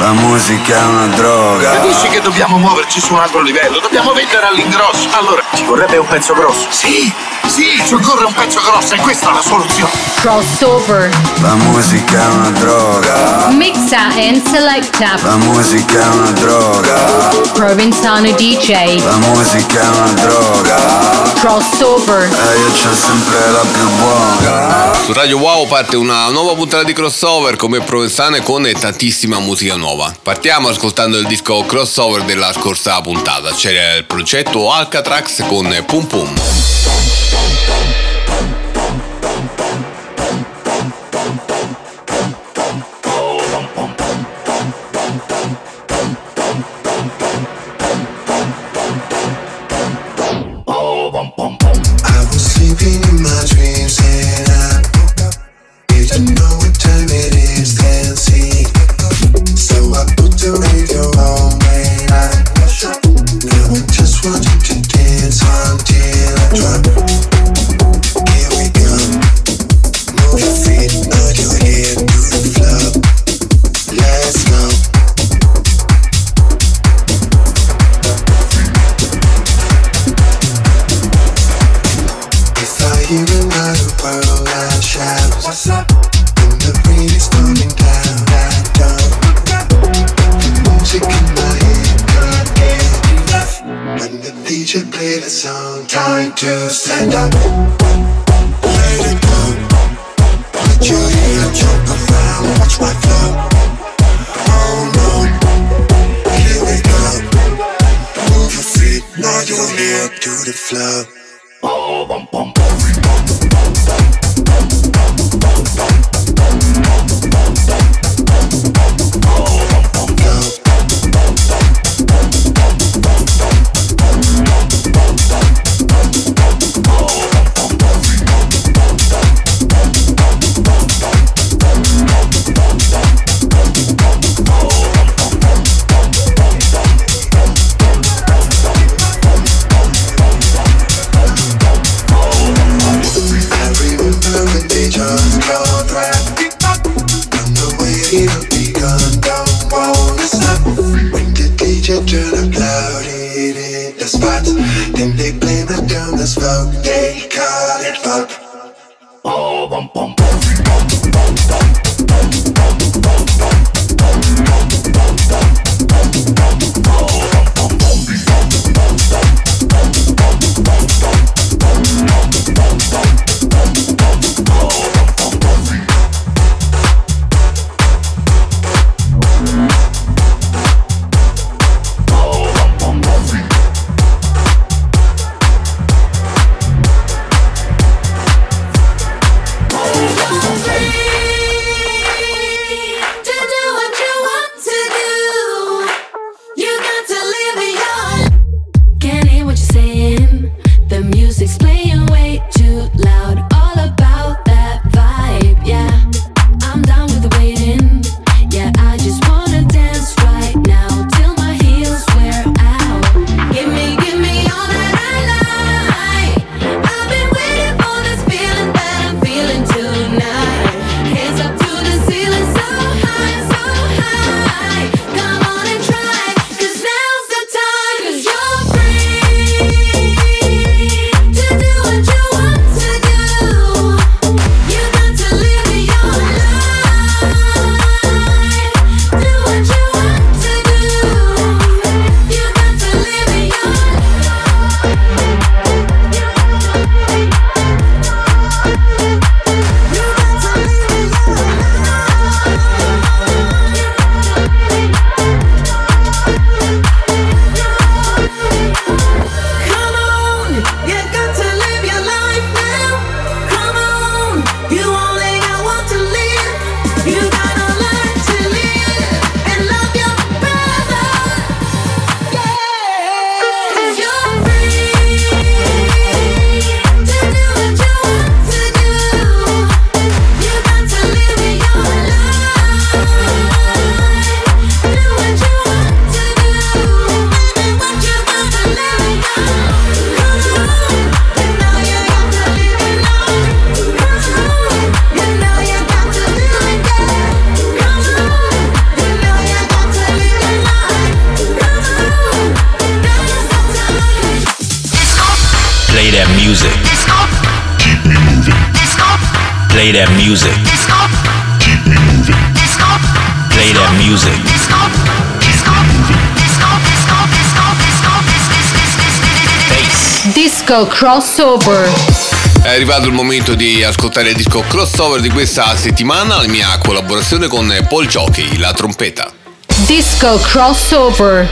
La musica è una droga. Capisci che dobbiamo muoverci su un altro livello? Dobbiamo vendere all'ingrosso. Allora, ci vorrebbe un pezzo grosso. Sì, sì, ci occorre un pezzo grosso e questa è la soluzione. Crossover. La musica è una droga. Mixa and selecta. La musica è una droga. Provenzano DJ. La musica è una droga. Crossover. E io c'ho sempre la più buona. Su Radio Wow parte una nuova puntata di crossover come Provenzane con tantissima musica nuova. Partiamo ascoltando il disco crossover della scorsa puntata. C'era il progetto Alcatrax con Pum Pum. To stand up that music. Keep me moving. Play that music. Disco crossover. È arrivato il momento di ascoltare il disco crossover di questa settimana, la mia collaborazione con Paul Jockey, la trompeta. Disco crossover.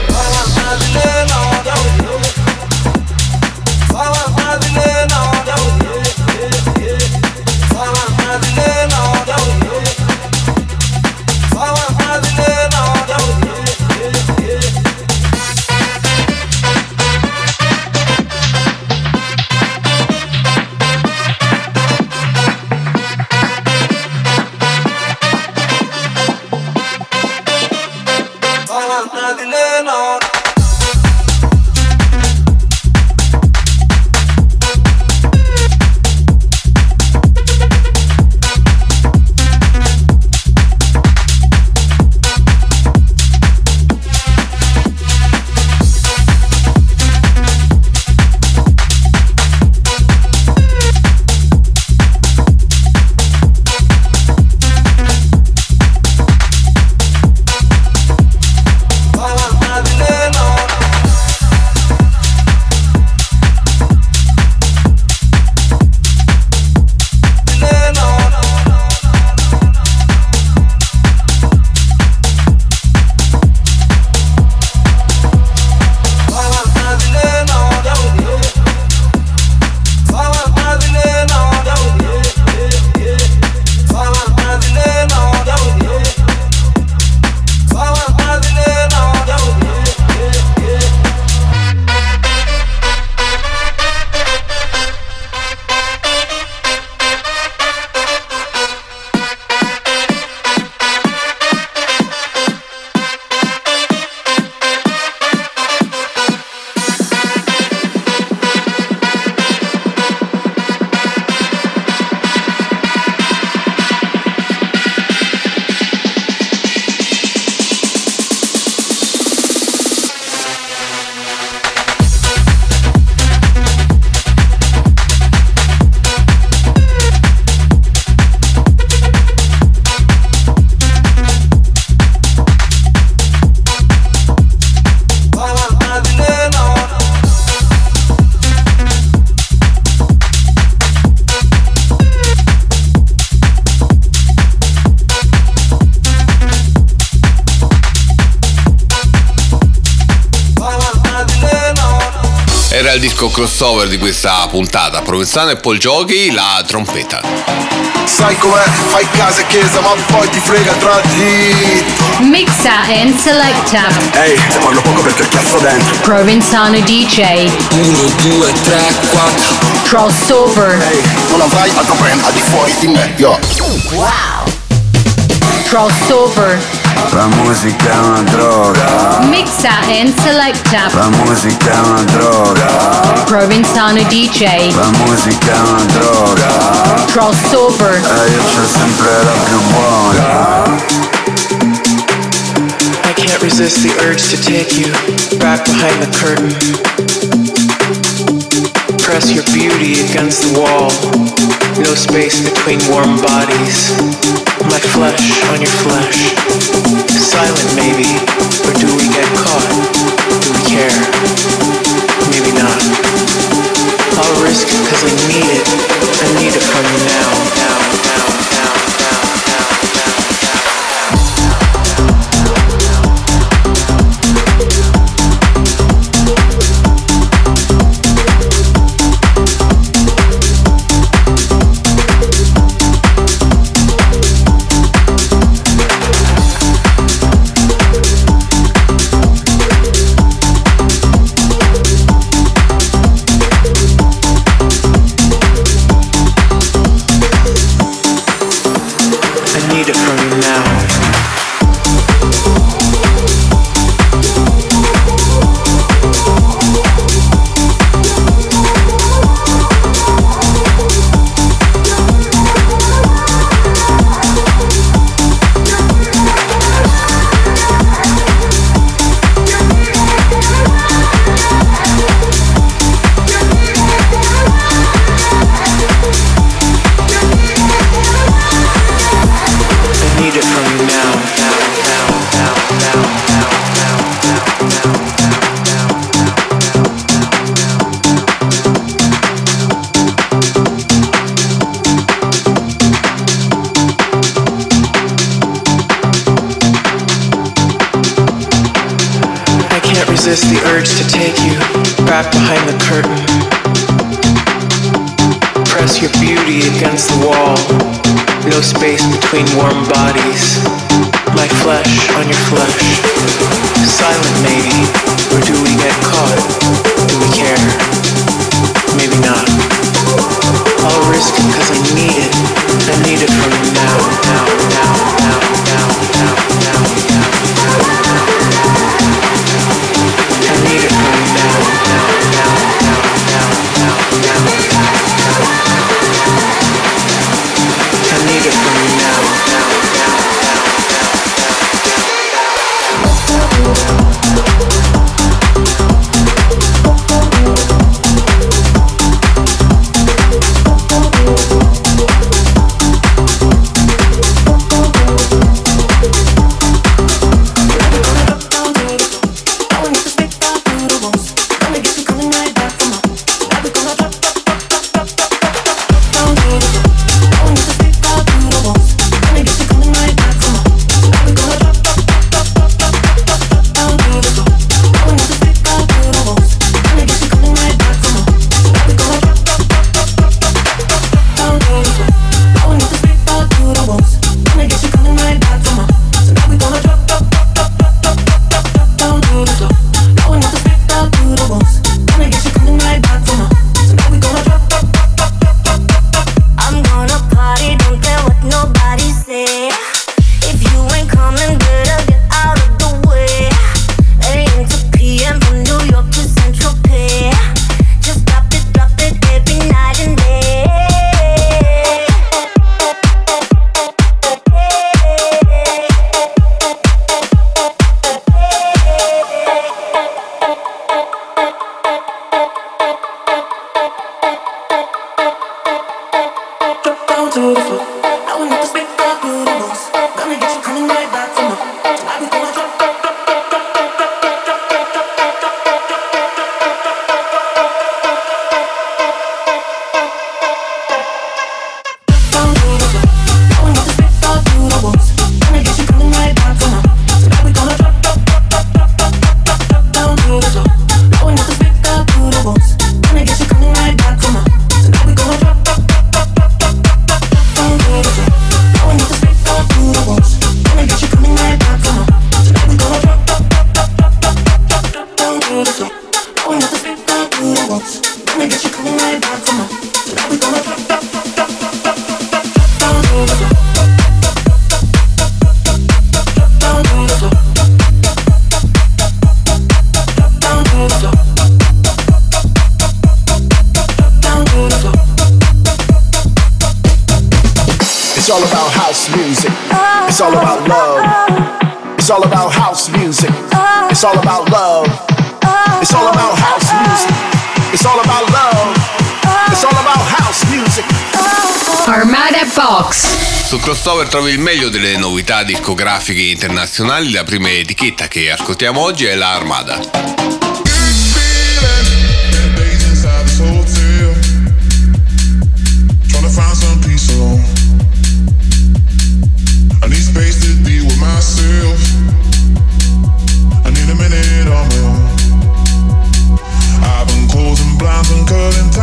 না দিলে il disco crossover di questa puntata, Provenzano e Paul Giochi, la trompeta. Sai com'è, fai casa e chiesa ma poi ti frega tra di Mixa and selecta. Ehi, te parlo poco perché cazzo dentro Provenzano DJ. 1, 2, 3, 4 Crossover. Ehi, non avrai altro brand al di fuori di me, yo Crossover. La musica è una droga, Mixa and selecta. la musica è una droga, Provenzano DJ. la musica è una droga, Crossover. e eh, io c'ho sempre la più buona. I can't resist the urge to take you back behind the curtain. Press your beauty against the wall. No space between warm bodies. My flesh on your flesh. Silent maybe, or do we get caught? Do we care? Beauty against the wall. No space between warm bodies. My flesh on your flesh. Silent maybe, or do we get caught? Do we care? Maybe not. I'll risk it cause I need it. I need it from now, now, now, now, music. It's all about love. It's all about house music. It's all about love. It's all about house music. It's all about love. It's all about house music. Armada Box. Su Crossover trovi il meglio delle novità discografiche internazionali. La prima etichetta che ascoltiamo oggi è la Armada.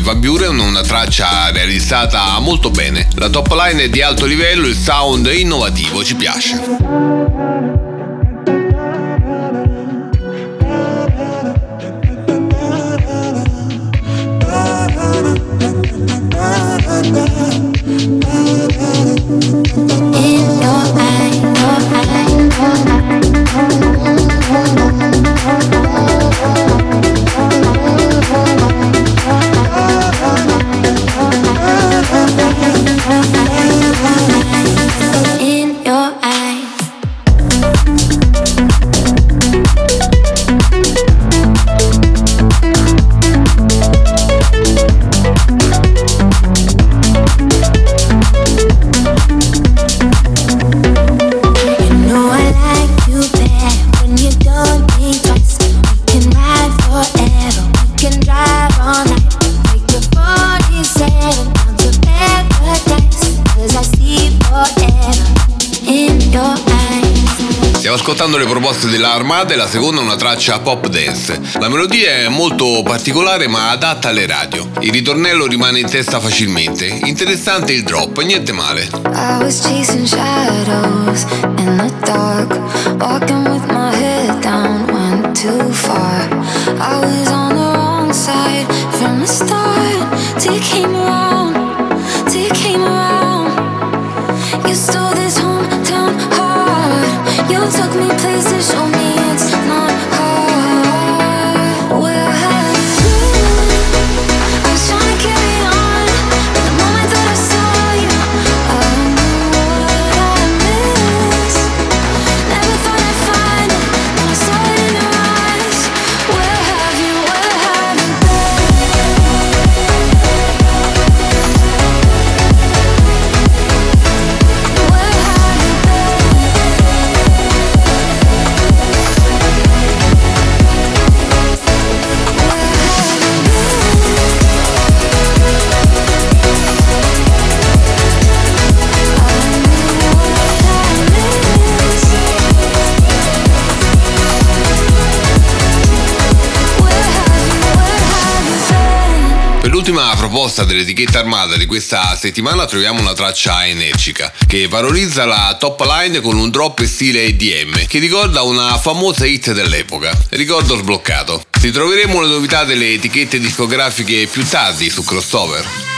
Van Buren, una traccia realizzata molto bene. La top line è di alto livello, il sound è innovativo, ci piace. Ascoltando le proposte della Armada e la seconda una traccia pop dance. La melodia è molto particolare ma adatta alle radio. Il ritornello rimane in testa facilmente. Interessante il drop, niente male. I was chasing shadows in the dark, walking with proposta dell'etichetta armata di questa settimana troviamo una traccia energica che valorizza la top line con un drop stile EDM che ricorda una famosa hit dell'epoca. Ricordo sbloccato. Ritroveremo le novità delle etichette discografiche più tardi su Crossover.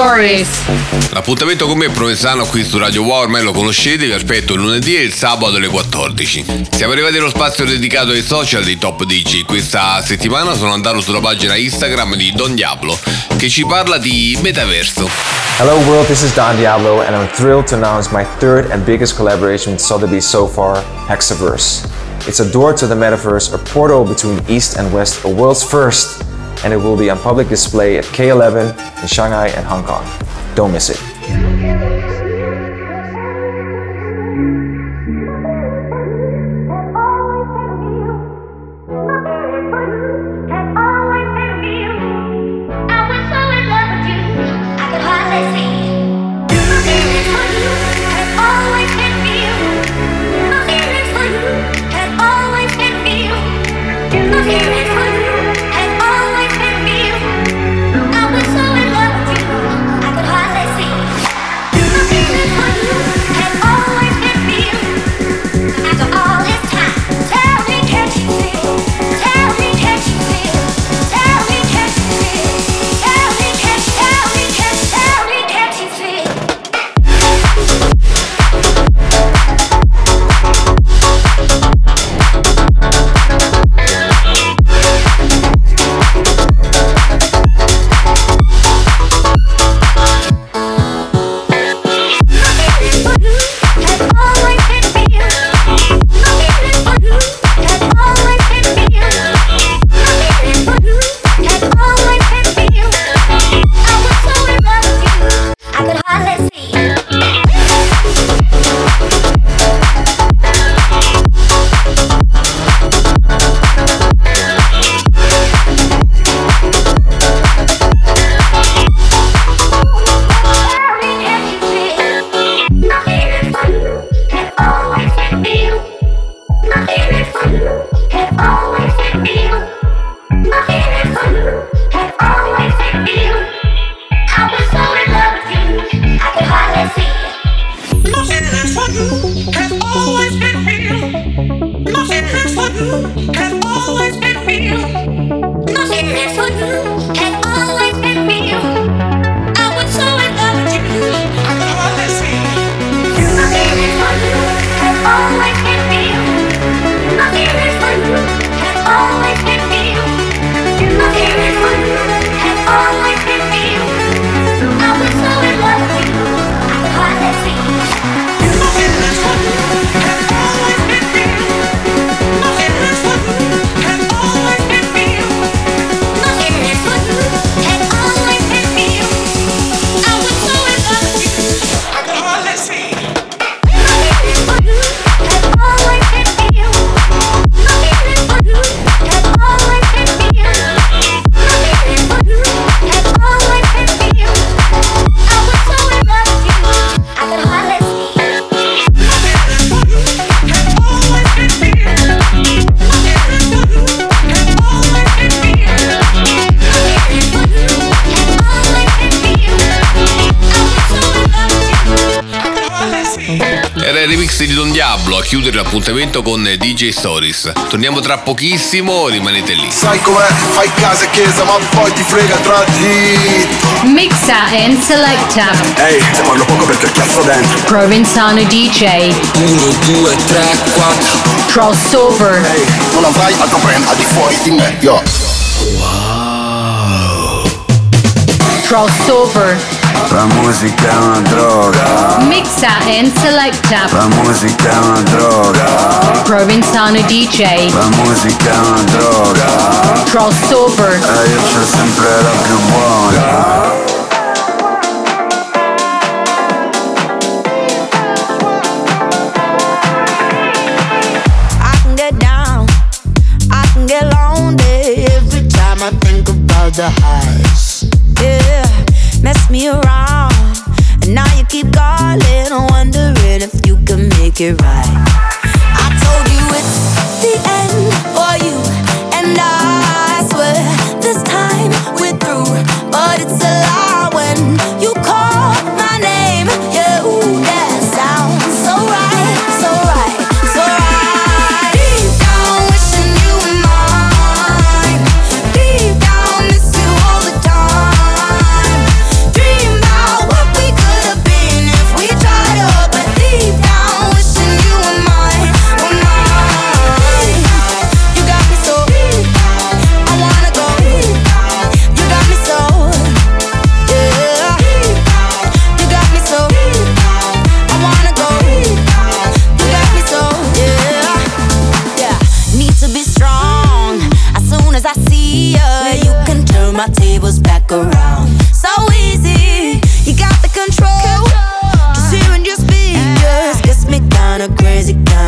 Stories. L'appuntamento con me è Provenzano qui su Radio Wow, ormai lo conoscete, vi aspetto il lunedì e il sabato alle 14. Siamo arrivati allo spazio dedicato ai social di Top DJ. Questa settimana sono andato sulla pagina Instagram di Don Diablo che ci parla di metaverso. Hello world, this is Don Diablo and I'm thrilled to announce my third and biggest collaboration with Sotheby's so far, Hexaverse. It's a door to the metaverse, a portal between East and West, a world's first, and it will be on public display at K11 in Shanghai and Hong Kong. Don't miss it. A chiudere l'appuntamento con DJ Stories. Torniamo tra pochissimo, rimanete lì. Sai com'è? Fai casa e chiesa ma poi ti frega tra di Mixa and selecta. Ehi, se parlo poco perché cazzo dentro Provenzano DJ. 1, 2, 3, 4 Crossover. Ehi, non avrai altro brand al di fuori di me, yo Crossover. La musica è una droga, Mixa and selecta. la musica è una droga, Provenzano DJ. la musica è una droga. Crossover. E eh, io c'ho sempre la più buona. I can get down, I can get lonely every time I think about the highs. Yeah, mess me around, and keep calling, wondering if you can make it right. I told you it's the end for you, and I swear this time we're through, but it's a lie when you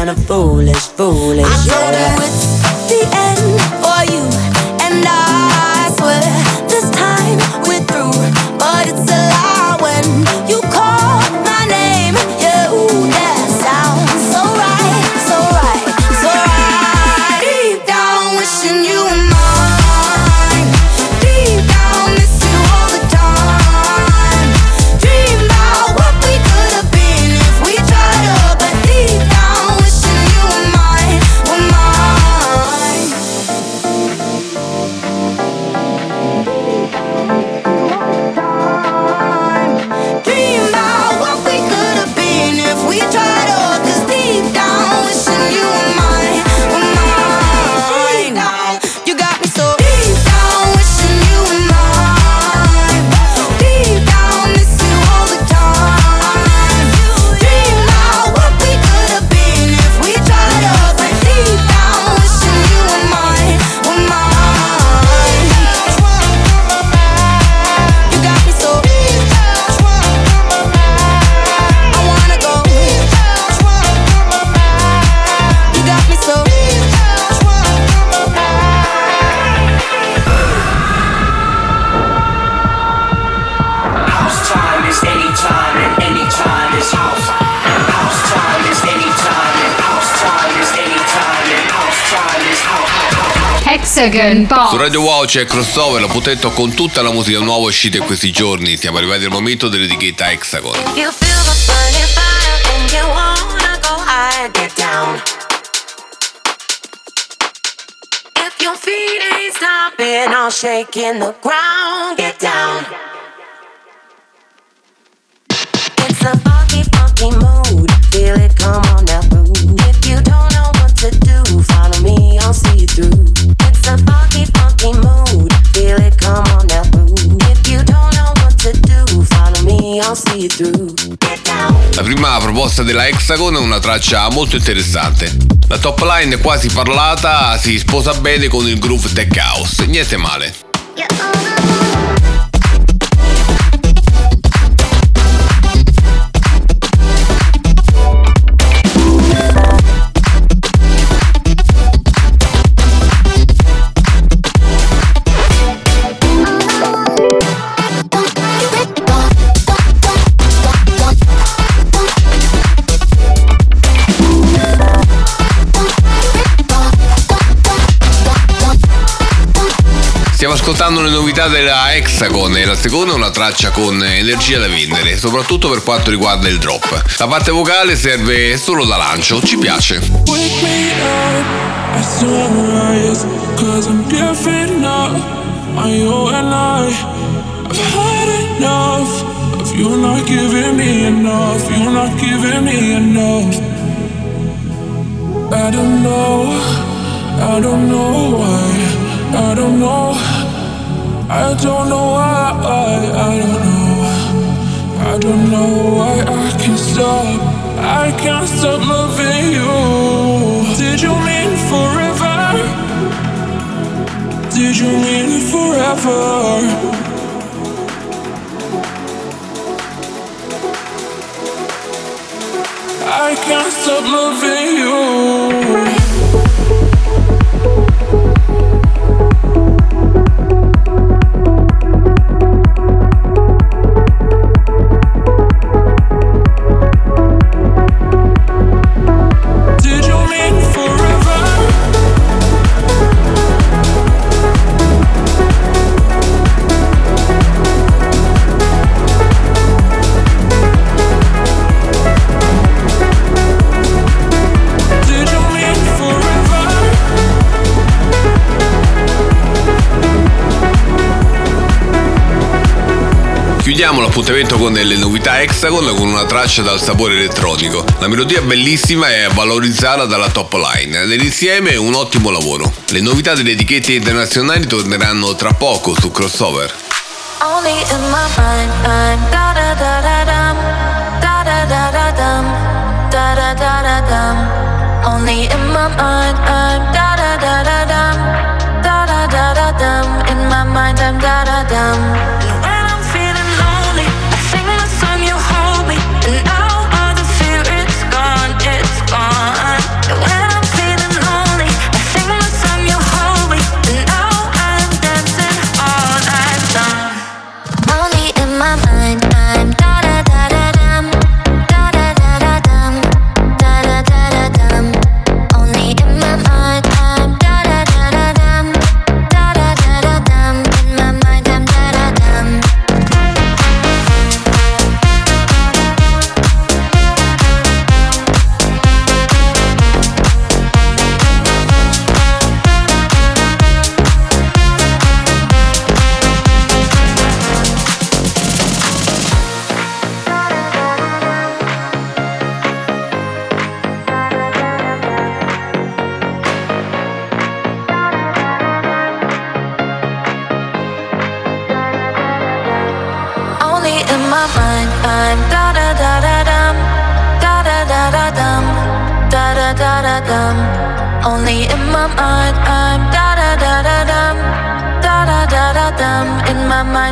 kinda foolish, foolish. I told it's Hexagon Su Box. Radio Wow c'è crossover, l'appuntamento con tutta la musica nuova uscita in questi giorni. Siamo arrivati al momento dell'etichetta Hexagon. You feel the burning fire and you wanna go high, get down. Your feet ain't stopping, all shaking the ground. Get down. It's a funky, funky mood. Feel it, come on now, boo. If you don't know what to do, follow me, La prima proposta della Hexagon è una traccia molto interessante. La top line quasi parlata si sposa bene con il groove tech house, niente male. Stiamo ascoltando le novità della Hexagon e la seconda è una traccia con energia da vendere, soprattutto per quanto riguarda il drop. La parte vocale serve solo da lancio, ci piace. I don't know why, I don't know, I don't know why, I don't know, I don't know why I can't stop, I can't stop loving you. Did you mean forever? Did you mean forever? I can't stop loving you. Chiudiamo l'appuntamento con delle novità Hexagon con una traccia dal sapore elettronico. La melodia è bellissima e valorizzata dalla top line. Nell'insieme un ottimo lavoro. Le novità delle etichette internazionali torneranno tra poco su Crossover. Only in my mind, I'm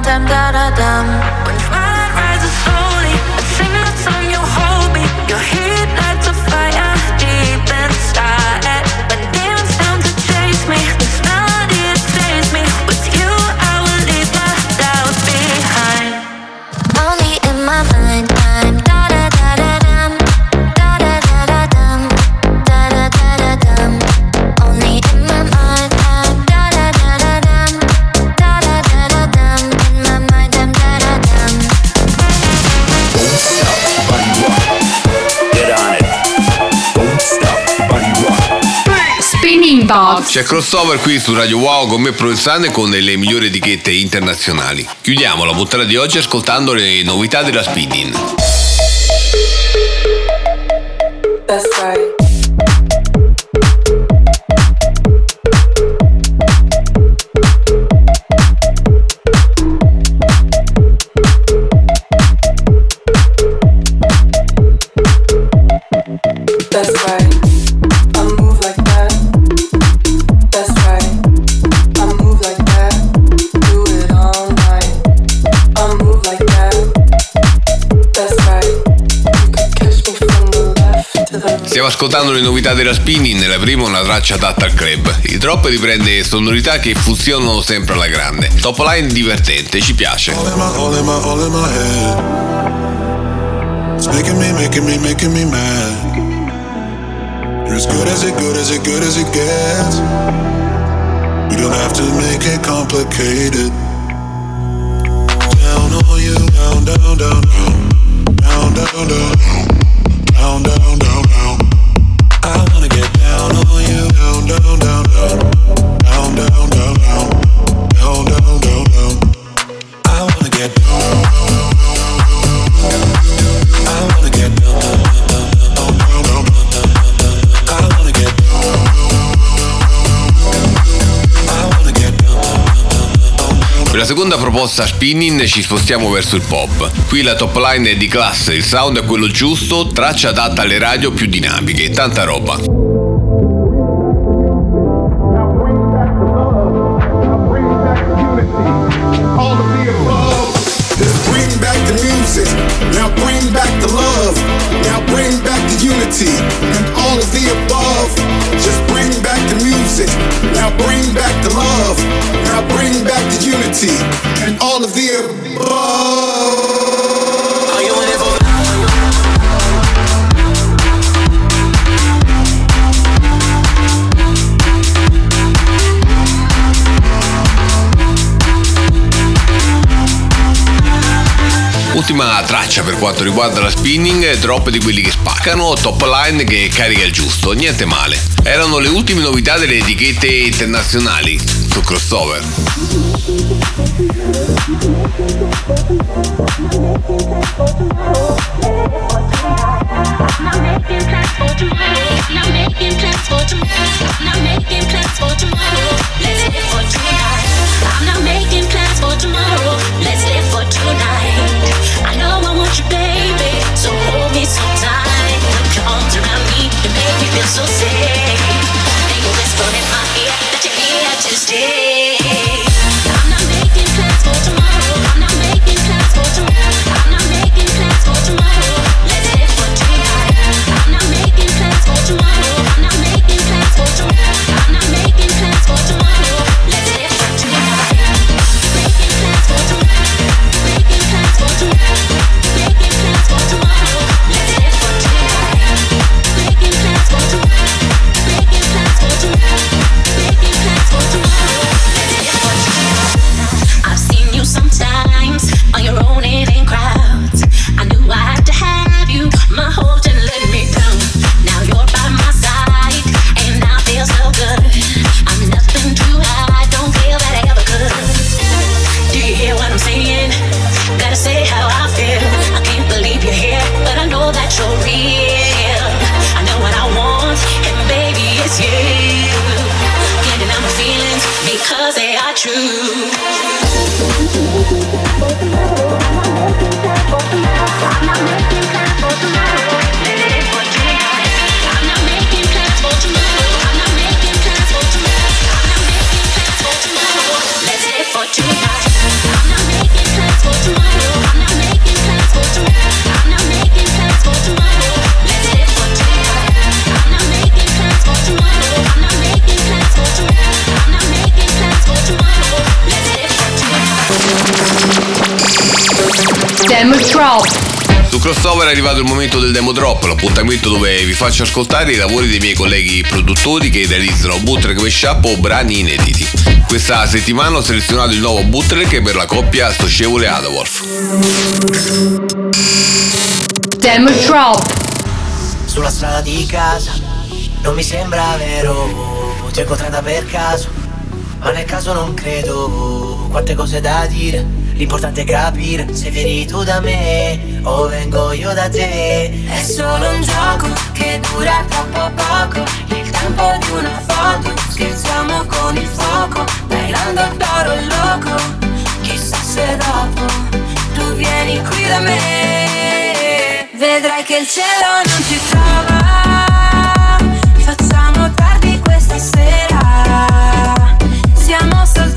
my mind, I'm da da dum. C'è crossover qui su Radio Wow con me Provenzane con le migliori etichette internazionali. Chiudiamo la puntata di oggi ascoltando le novità della Speeding. ascoltando le novità della Spinning, nella prima una traccia adatta al club. Il drop riprende sonorità che funzionano sempre alla grande. Top line divertente, ci piace. Down down, down, down, down, down, down. down. Seconda proposta Spinning ci spostiamo verso il pop. Qui la top line è di classe, il sound è quello giusto, traccia adatta alle radio più dinamiche, tanta roba. Quanto riguarda la spinning, drop di quelli che spaccano, top line che carica il giusto, niente male. Erano le ultime novità delle etichette internazionali su crossover. I'm not making plans for tomorrow. Let's live for tonight. I know I want you, baby. So hold me so tight. Your arms around me, make me feel so safe. True. Crossover è arrivato il momento del demo drop, l'appuntamento dove vi faccio ascoltare i lavori dei miei colleghi produttori che realizzano bootleg mashup o brani inediti. Questa settimana ho selezionato il nuovo bootleg per la coppia Socievole Adawolf. Demo drop. Sulla strada di casa non mi sembra vero ti ho incontrata per caso, ma nel caso non credo. Quante cose da dire, l'importante è capire se vieni tu da me o vengo io da te. È solo un gioco che dura troppo poco. Il tempo di una foto Scherziamo con il fuoco. Bailando adoro il loco Chissà se dopo Tu vieni qui da me. Vedrai che il cielo non ti trova. Facciamo tardi questa sera. Siamo soltanto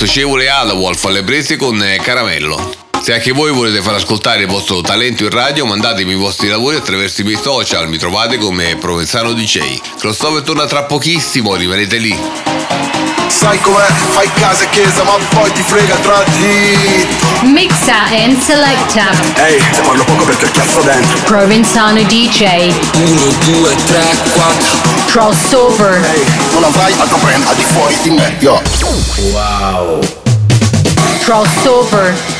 bootleg di Socievole Wolf alle prese con eh, Caramello. Se anche voi volete far ascoltare il vostro talento in radio, mandatemi i vostri lavori attraverso i miei social, mi trovate come Provenzano DJ. Crossover torna tra pochissimo, rimanete lì. Sai com'è, fai casa e chiesa ma poi ti frega tra di Mixa and selecta. Ehi, se parlo poco perché ho chiasso dentro Provenzano DJ. 1, 2, 3, 4 Crossover. Non avrai altro brand al di fuori di me, yo Wow Crossover.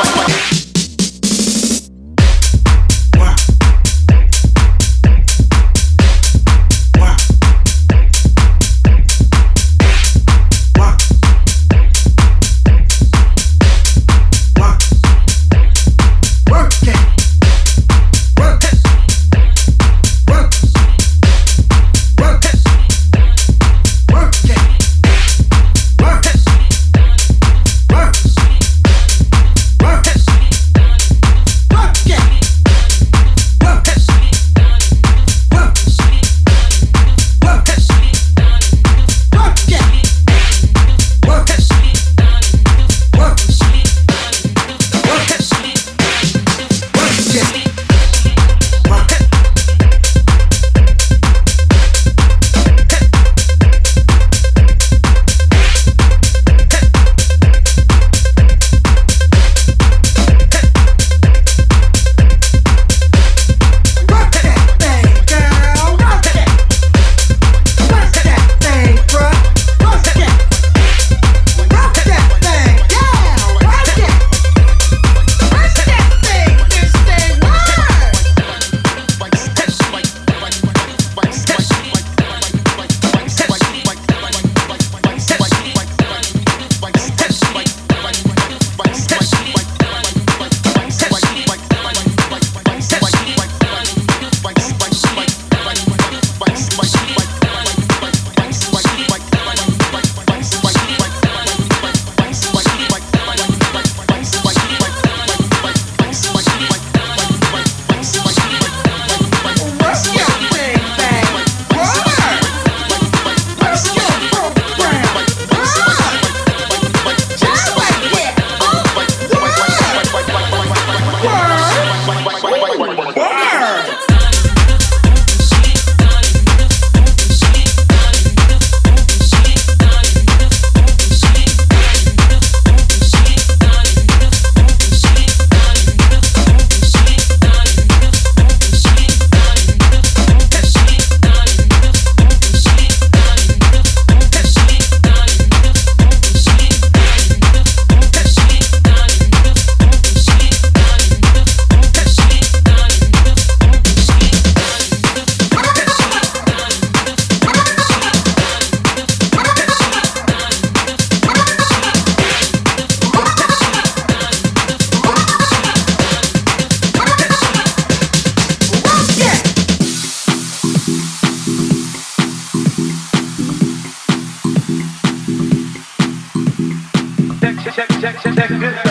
yeah.